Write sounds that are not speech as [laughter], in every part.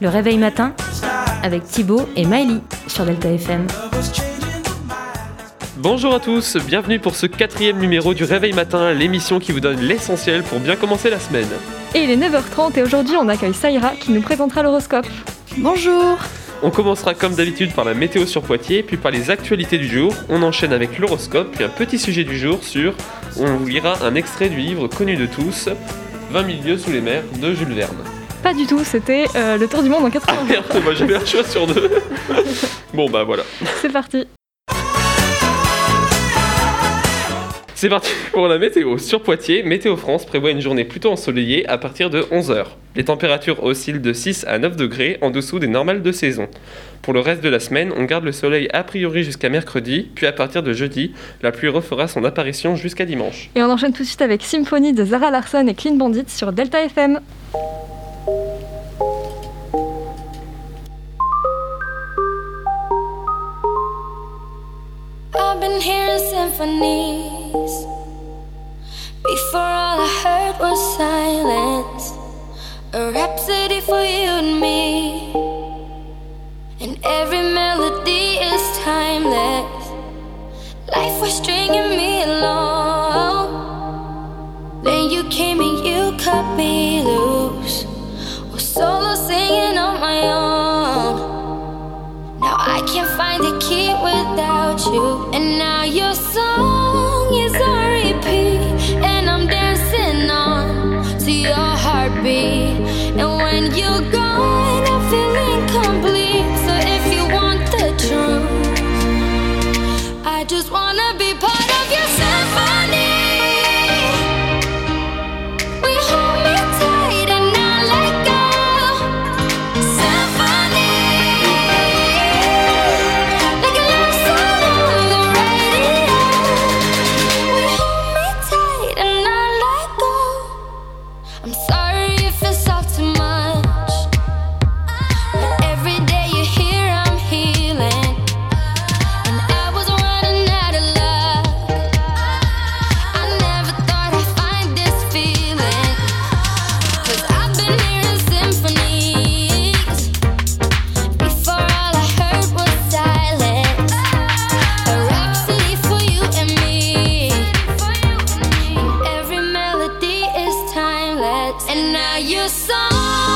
Le réveil matin avec Thibaut et Miley sur Delta FM. Bonjour à tous, bienvenue pour ce quatrième numéro du Réveil Matin, l'émission qui vous donne l'essentiel pour bien commencer la semaine. Et il est 9h30 et aujourd'hui on accueille Saïra qui nous présentera l'horoscope. Bonjour On commencera comme d'habitude par la météo sur Poitiers, puis par les actualités du jour. On enchaîne avec l'horoscope, puis un petit sujet du jour sur. On vous lira un extrait du livre connu de tous, 20 000 lieues sous les mers de Jules Verne. Pas du tout, c'était euh, le tour du monde en 80 jours. [laughs] Merde, moi j'avais un choix sur deux. [laughs] bon bah voilà. C'est parti. C'est parti pour la météo. Sur Poitiers, Météo France prévoit une journée plutôt ensoleillée à partir de 11h. Les températures oscillent de 6 à 9 degrés en dessous des normales de saison. Pour le reste de la semaine, on garde le soleil a priori jusqu'à mercredi, puis à partir de jeudi, la pluie refera son apparition jusqu'à dimanche. Et on enchaîne tout de suite avec Symphony de Zara Larson et Clean Bandit sur Delta FM. Been hearing symphonies. Before all I heard was silence. A rhapsody for you and me. and now you're so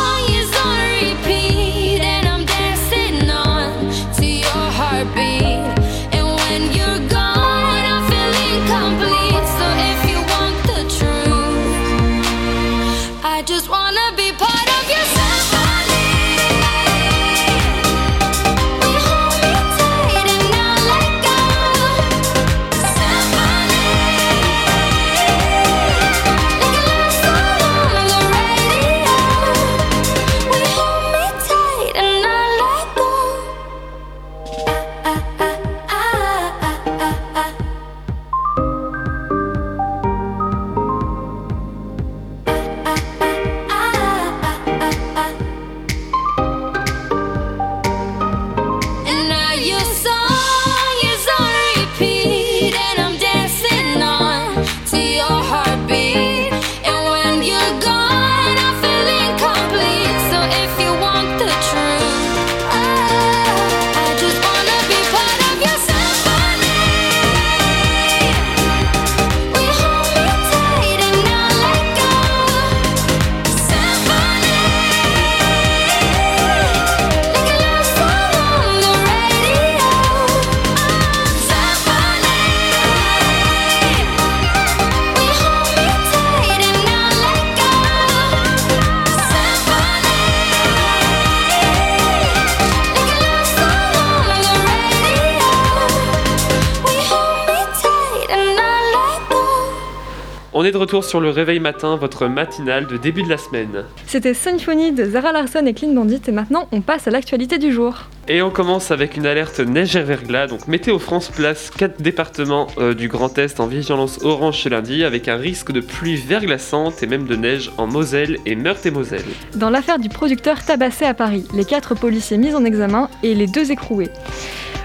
de retour sur le Réveil Matin, votre matinale de début de la semaine. C'était Symphony de Zara Larson et Clean Bandit et maintenant on passe à l'actualité du jour. Et on commence avec une alerte neige et verglas. Donc Météo France place 4 départements euh, du Grand Est en vigilance orange ce lundi avec un risque de pluie verglaçante et même de neige en Moselle et Meurthe-et-Moselle. Dans l'affaire du producteur tabassé à Paris, les quatre policiers mis en examen et les deux écroués.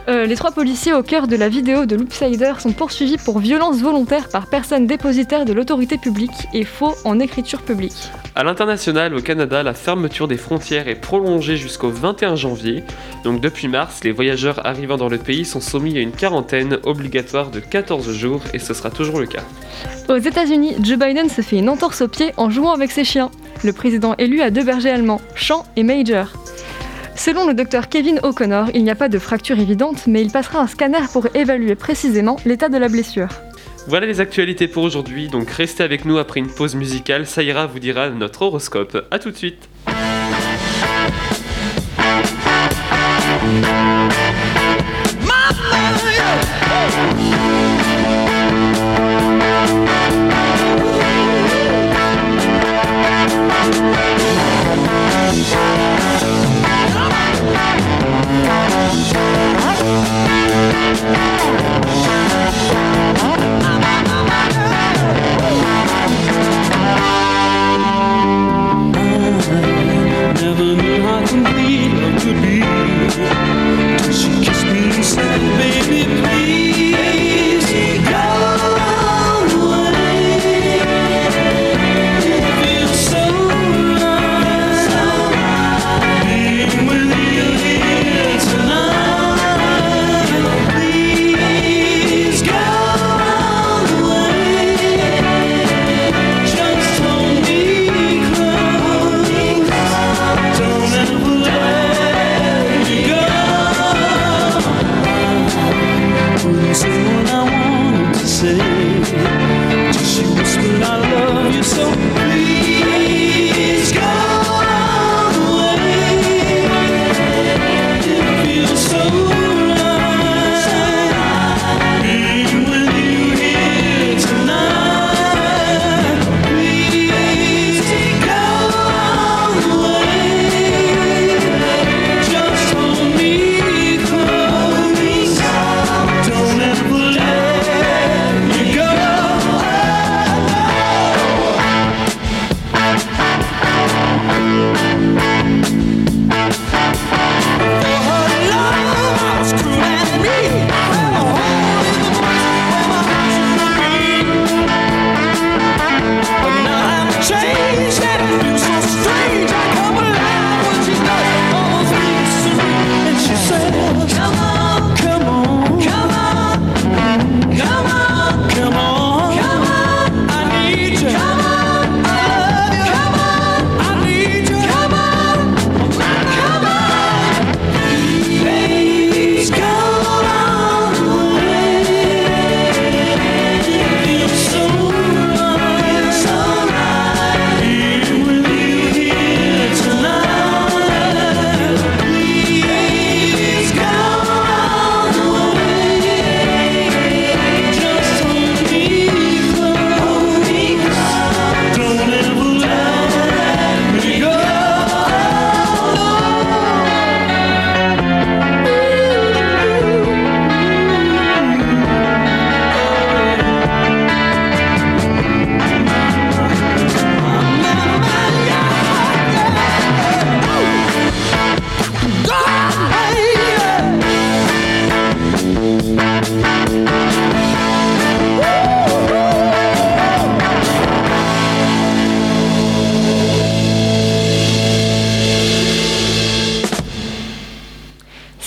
Euh, les trois policiers au cœur de la vidéo de Loopsider sont poursuivis pour violence volontaire par personne dépositaire de l'autorité publique et faux en écriture publique. À l'international, au Canada, la fermeture des frontières est prolongée jusqu'au 21 janvier. Donc depuis mars, les voyageurs arrivant dans le pays sont soumis à une quarantaine obligatoire de 14 jours et ce sera toujours le cas. Aux États-Unis, Joe Biden se fait une entorse au pied en jouant avec ses chiens. Le président élu a deux bergers allemands, Champ et Major. Selon le docteur Kevin O'Connor, il n'y a pas de fracture évidente, mais il passera un scanner pour évaluer précisément l'état de la blessure. Voilà les actualités pour aujourd'hui, donc restez avec nous après une pause musicale, Saïra vous dira notre horoscope. A tout de suite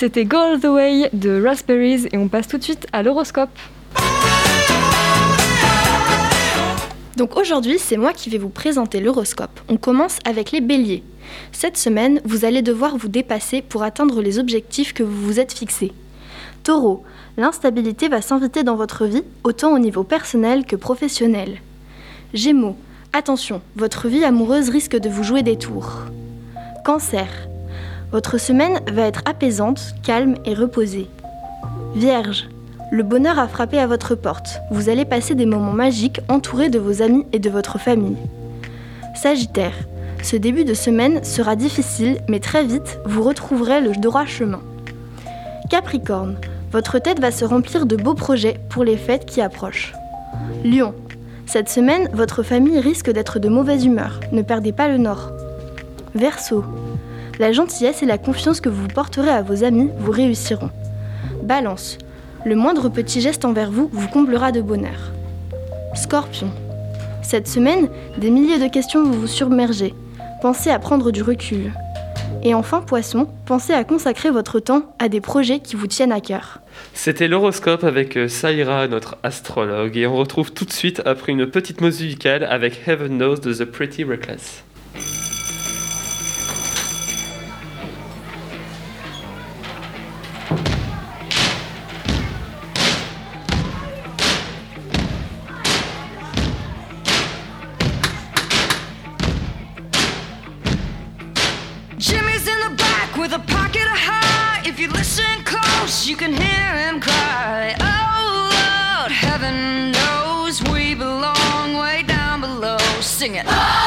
C'était Go All The Way de Raspberries et on passe tout de suite à l'horoscope. Donc aujourd'hui, c'est moi qui vais vous présenter l'horoscope. On commence avec les béliers. Cette semaine, vous allez devoir vous dépasser pour atteindre les objectifs que vous vous êtes fixés. Taureau, l'instabilité va s'inviter dans votre vie, autant au niveau personnel que professionnel. Gémeaux, attention, votre vie amoureuse risque de vous jouer des tours. Cancer, votre semaine va être apaisante, calme et reposée. Vierge, le bonheur a frappé à votre porte. Vous allez passer des moments magiques entourés de vos amis et de votre famille. Sagittaire, ce début de semaine sera difficile, mais très vite, vous retrouverez le droit chemin. Capricorne, votre tête va se remplir de beaux projets pour les fêtes qui approchent. Lion, cette semaine, votre famille risque d'être de mauvaise humeur. Ne perdez pas le nord. Verseau, la gentillesse et la confiance que vous porterez à vos amis vous réussiront. Balance. Le moindre petit geste envers vous vous comblera de bonheur. Scorpion. Cette semaine, des milliers de questions vont vous submerger. Pensez à prendre du recul. Et enfin, Poisson, pensez à consacrer votre temps à des projets qui vous tiennent à cœur. C'était l'horoscope avec euh, Saïra, notre astrologue, et on retrouve tout de suite après une petite musicale avec Heaven Knows de The Pretty Reckless. You listen close, you can hear him cry. Oh Lord, heaven knows we belong way down below. Sing it. Way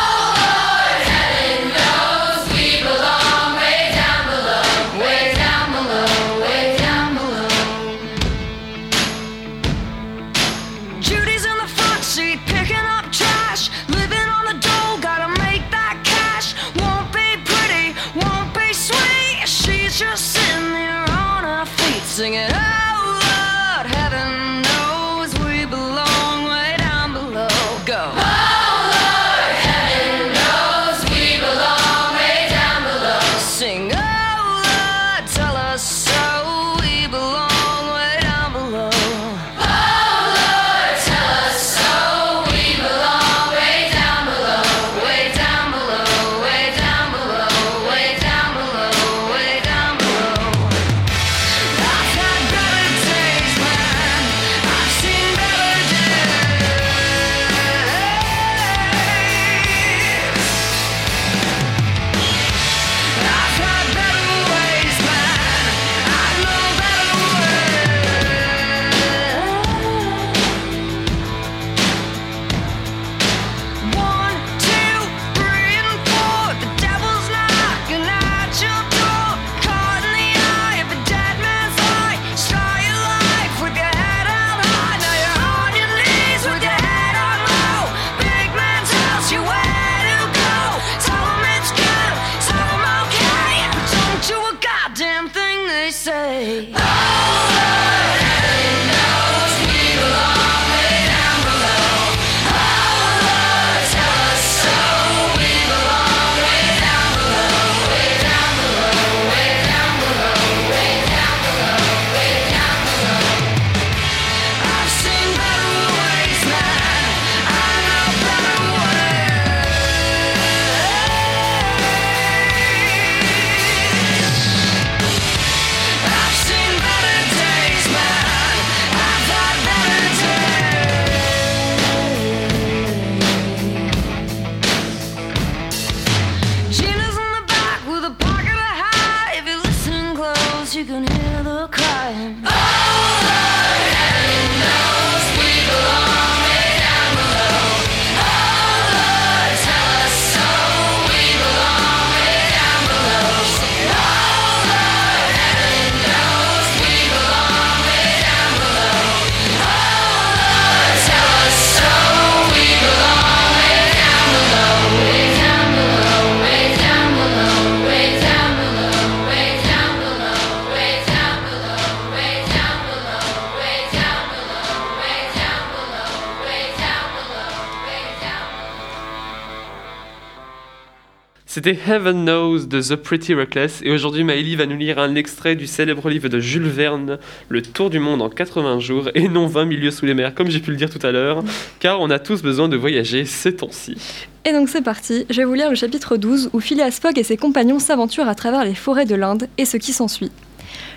C'était Heaven Knows de The Pretty Reckless et aujourd'hui Maëlie va nous lire un extrait du célèbre livre de Jules Verne, Le Tour du monde en 80 jours et non 20 milieux sous les mers comme j'ai pu le dire tout à l'heure, car on a tous besoin de voyager ces temps-ci. Et donc c'est parti, je vais vous lire le chapitre 12 où Phileas Fogg et ses compagnons s'aventurent à travers les forêts de l'Inde et ce qui s'ensuit.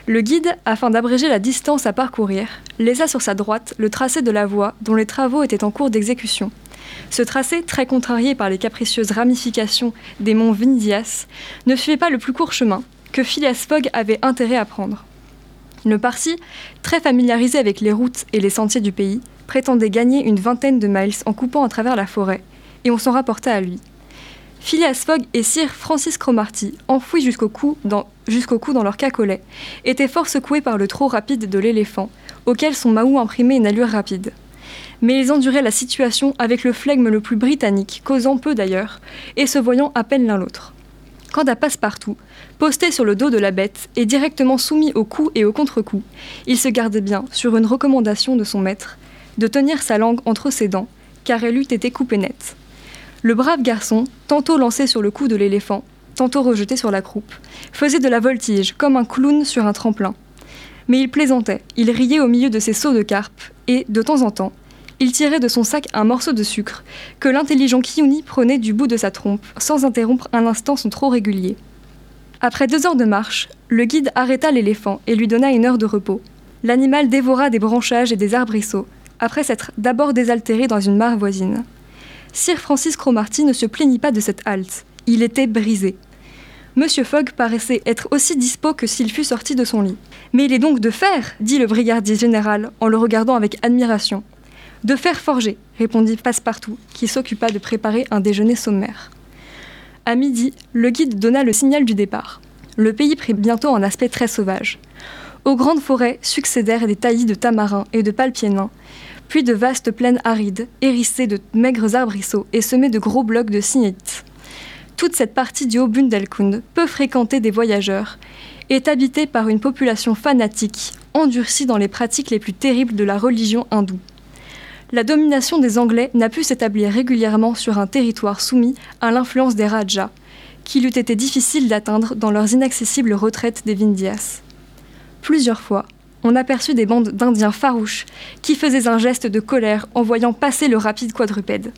Le guide, afin d'abréger la distance à parcourir, laissa sur sa droite le tracé de la voie dont les travaux étaient en cours d'exécution. Ce tracé, très contrarié par les capricieuses ramifications des monts Vindhyas, ne suivait pas le plus court chemin que Phileas Fogg avait intérêt à prendre. Le Parsi, très familiarisé avec les routes et les sentiers du pays, prétendait gagner une vingtaine de miles en coupant à travers la forêt, et on s'en rapporta à lui. Phileas Fogg et Sir Francis Cromarty, enfouis jusqu'au cou dans, cou leur cacolet, étaient fort secoués par le trot rapide de l'éléphant, auquel son Mahou imprimait une allure rapide. Mais ils enduraient la situation avec le flegme le plus britannique, causant peu d'ailleurs, et se voyant à peine l'un l'autre. Quant à Passepartout, posté sur le dos de la bête et directement soumis au coup et au contre-coup, il se gardait bien, sur une recommandation de son maître, de tenir sa langue entre ses dents, car elle eût été coupée nette. Le brave garçon, tantôt lancé sur le cou de l'éléphant, tantôt rejeté sur la croupe, faisait de la voltige comme un clown sur un tremplin. Mais il plaisantait, il riait au milieu de ses sauts de carpe, et, de temps en temps, il tirait de son sac un morceau de sucre que l'intelligent Kiyuni prenait du bout de sa trompe, sans interrompre un instant son trot régulier. Après deux heures de marche, le guide arrêta l'éléphant et lui donna une heure de repos. L'animal dévora des branchages et des arbrisseaux, après s'être d'abord désaltéré dans une mare voisine. Sir Francis Cromarty ne se plaignit pas de cette halte. Il était brisé. Monsieur Fogg paraissait être aussi dispo que s'il fût sorti de son lit. Mais il est donc de fer, dit le brigadier général en le regardant avec admiration. De fer forgé, répondit Passepartout, qui s'occupa de préparer un déjeuner sommaire. À midi, le guide donna le signal du départ. Le pays prit bientôt un aspect très sauvage. Aux grandes forêts succédèrent des taillis de tamarins et de palpiers nains, puis de vastes plaines arides, hérissées de maigres arbrisseaux et semées de gros blocs de signites. Toute cette partie du Haut-Bundelkund, peu fréquentée des voyageurs, est habitée par une population fanatique, endurcie dans les pratiques les plus terribles de la religion hindoue. La domination des Anglais n'a pu s'établir régulièrement sur un territoire soumis à l'influence des Rajas, qu'il eût été difficile d'atteindre dans leurs inaccessibles retraites des Vindhyas. Plusieurs fois, on aperçut des bandes d'Indiens farouches qui faisaient un geste de colère en voyant passer le rapide quadrupède.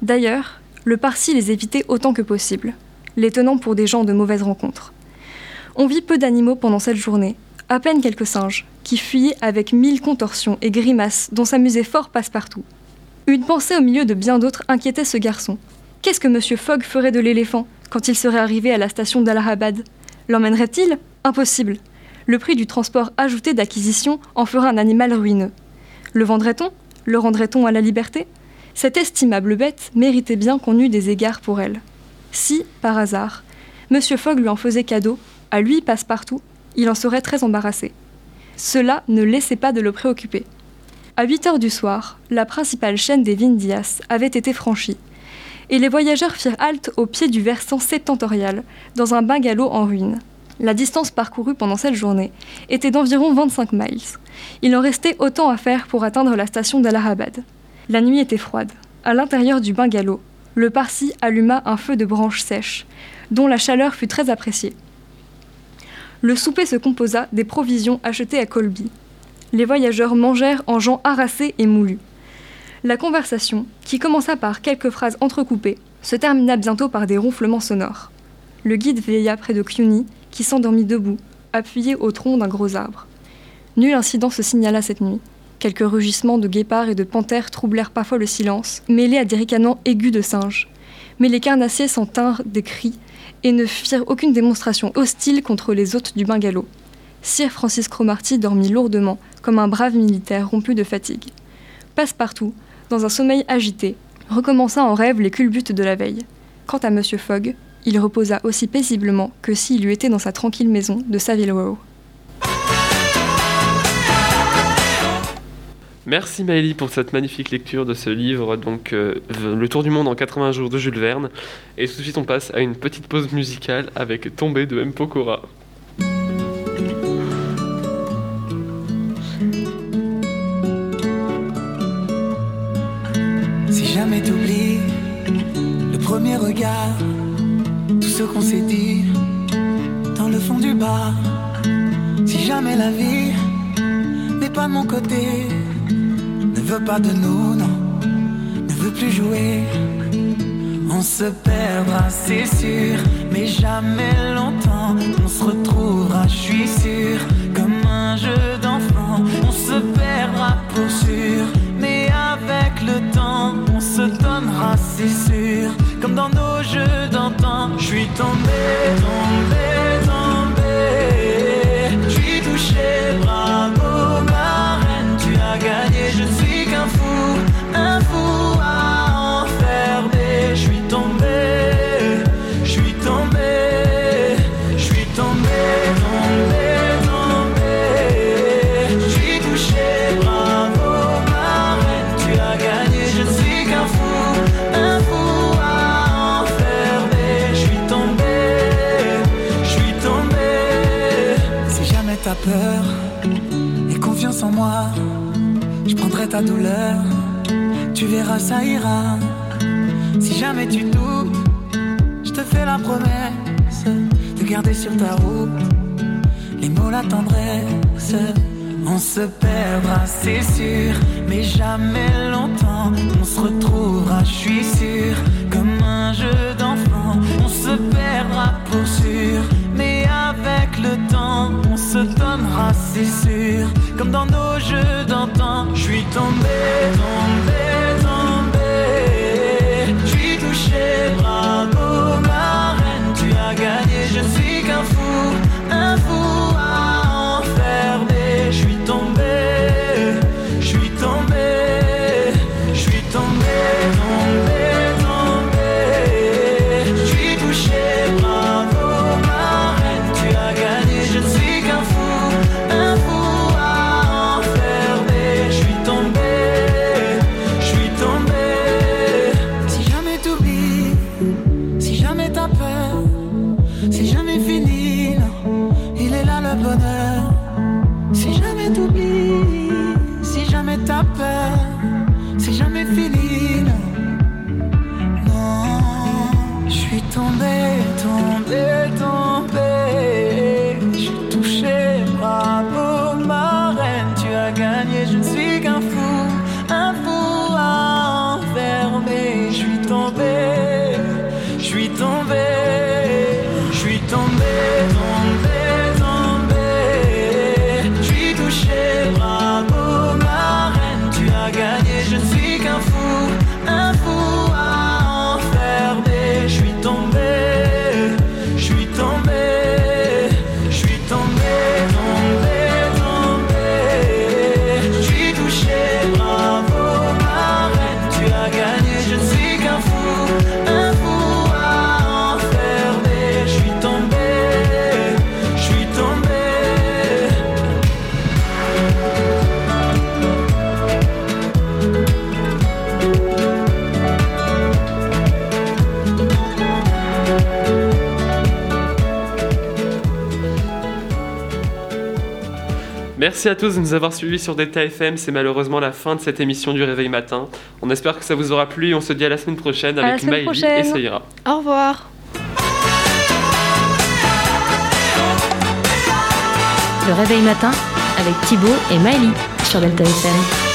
D'ailleurs, le Parsi les évitait autant que possible, les tenant pour des gens de mauvaise rencontre. On vit peu d'animaux pendant cette journée, à peine quelques singes, qui fuyaient avec mille contorsions et grimaces dont s'amusait fort Passepartout. Une pensée au milieu de bien d'autres inquiétait ce garçon. Qu'est-ce que M. Fogg ferait de l'éléphant quand il serait arrivé à la station d'Allahabad L'emmènerait-il? Impossible. Le prix du transport ajouté d'acquisition en fera un animal ruineux. Le vendrait-on? Le rendrait-on à la liberté? Cette estimable bête méritait bien qu'on eût des égards pour elle. Si, par hasard, M. Fogg lui en faisait cadeau, à lui passe-partout, il en serait très embarrassé. Cela ne laissait pas de le préoccuper. À 8 heures du soir, la principale chaîne des Vindhyas avait été franchie, et les voyageurs firent halte au pied du versant septentorial, dans un bungalow en ruine. La distance parcourue pendant cette journée était d'environ 25 miles. Il en restait autant à faire pour atteindre la station d'Allahabad. La nuit était froide. À l'intérieur du bungalow, le Parsi alluma un feu de branches sèches, dont la chaleur fut très appréciée. Le souper se composa des provisions achetées à Colby. Les voyageurs mangèrent en gens harassés et moulus. La conversation, qui commença par quelques phrases entrecoupées, se termina bientôt par des ronflements sonores. Le guide veilla près de Cluny, qui s'endormit debout, appuyé au tronc d'un gros arbre. Nul incident se signala cette nuit. Quelques rugissements de guépards et de panthères troublèrent parfois le silence, mêlés à des ricanements aigus de singes. Mais les carnassiers s'en tinrent des cris et ne firent aucune démonstration hostile contre les hôtes du bungalow. Sir Francis Cromarty dormit lourdement, comme un brave militaire rompu de fatigue. Passepartout, dans un sommeil agité, recommença en rêve les culbutes de la veille. Quant à M. Fogg, il reposa aussi paisiblement que s'il eût été dans sa tranquille maison de Savile Row. Merci Maëlie pour cette magnifique lecture de ce livre, donc euh, Le Tour du monde en 80 jours de Jules Verne. Et tout de suite on passe à une petite pause musicale avec Tombée de M. Pokora. Si jamais t'oublies le premier regard, tout ce qu'on s'est dit dans le fond du bar. Si jamais la vie n'est pas de mon côté, veut pas de nous, non, ne veut plus jouer. On se perdra, c'est sûr, mais jamais longtemps. On se retrouvera, je suis sûr, comme un jeu d'enfant. On se perdra pour sûr, mais avec le temps, on se donnera, c'est sûr, comme dans nos jeux d'antan. Je suis tombé, tombé, tombé. En moi. Je prendrai ta douleur, tu verras ça ira. Si jamais tu doutes, je te fais la promesse de garder sur ta route les mots, la tendresse. On se perdra, c'est sûr, mais jamais longtemps. On se retrouvera, je suis sûr, comme un jeu d'enfant. On se perdra pour sûr, mais avec le temps, on se donnera, c'est sûr, comme dans nos jeux d'antan. Je suis tombé, tombé, tombé. Merci à tous de nous avoir suivis sur Delta FM. C'est malheureusement la fin de cette émission du Réveil Matin. On espère que ça vous aura plu et on se dit à la semaine prochaine À avec Maëlie et. Saïra. Au revoir. Le réveil matin avec Thibaut et Maëlie sur Delta FM.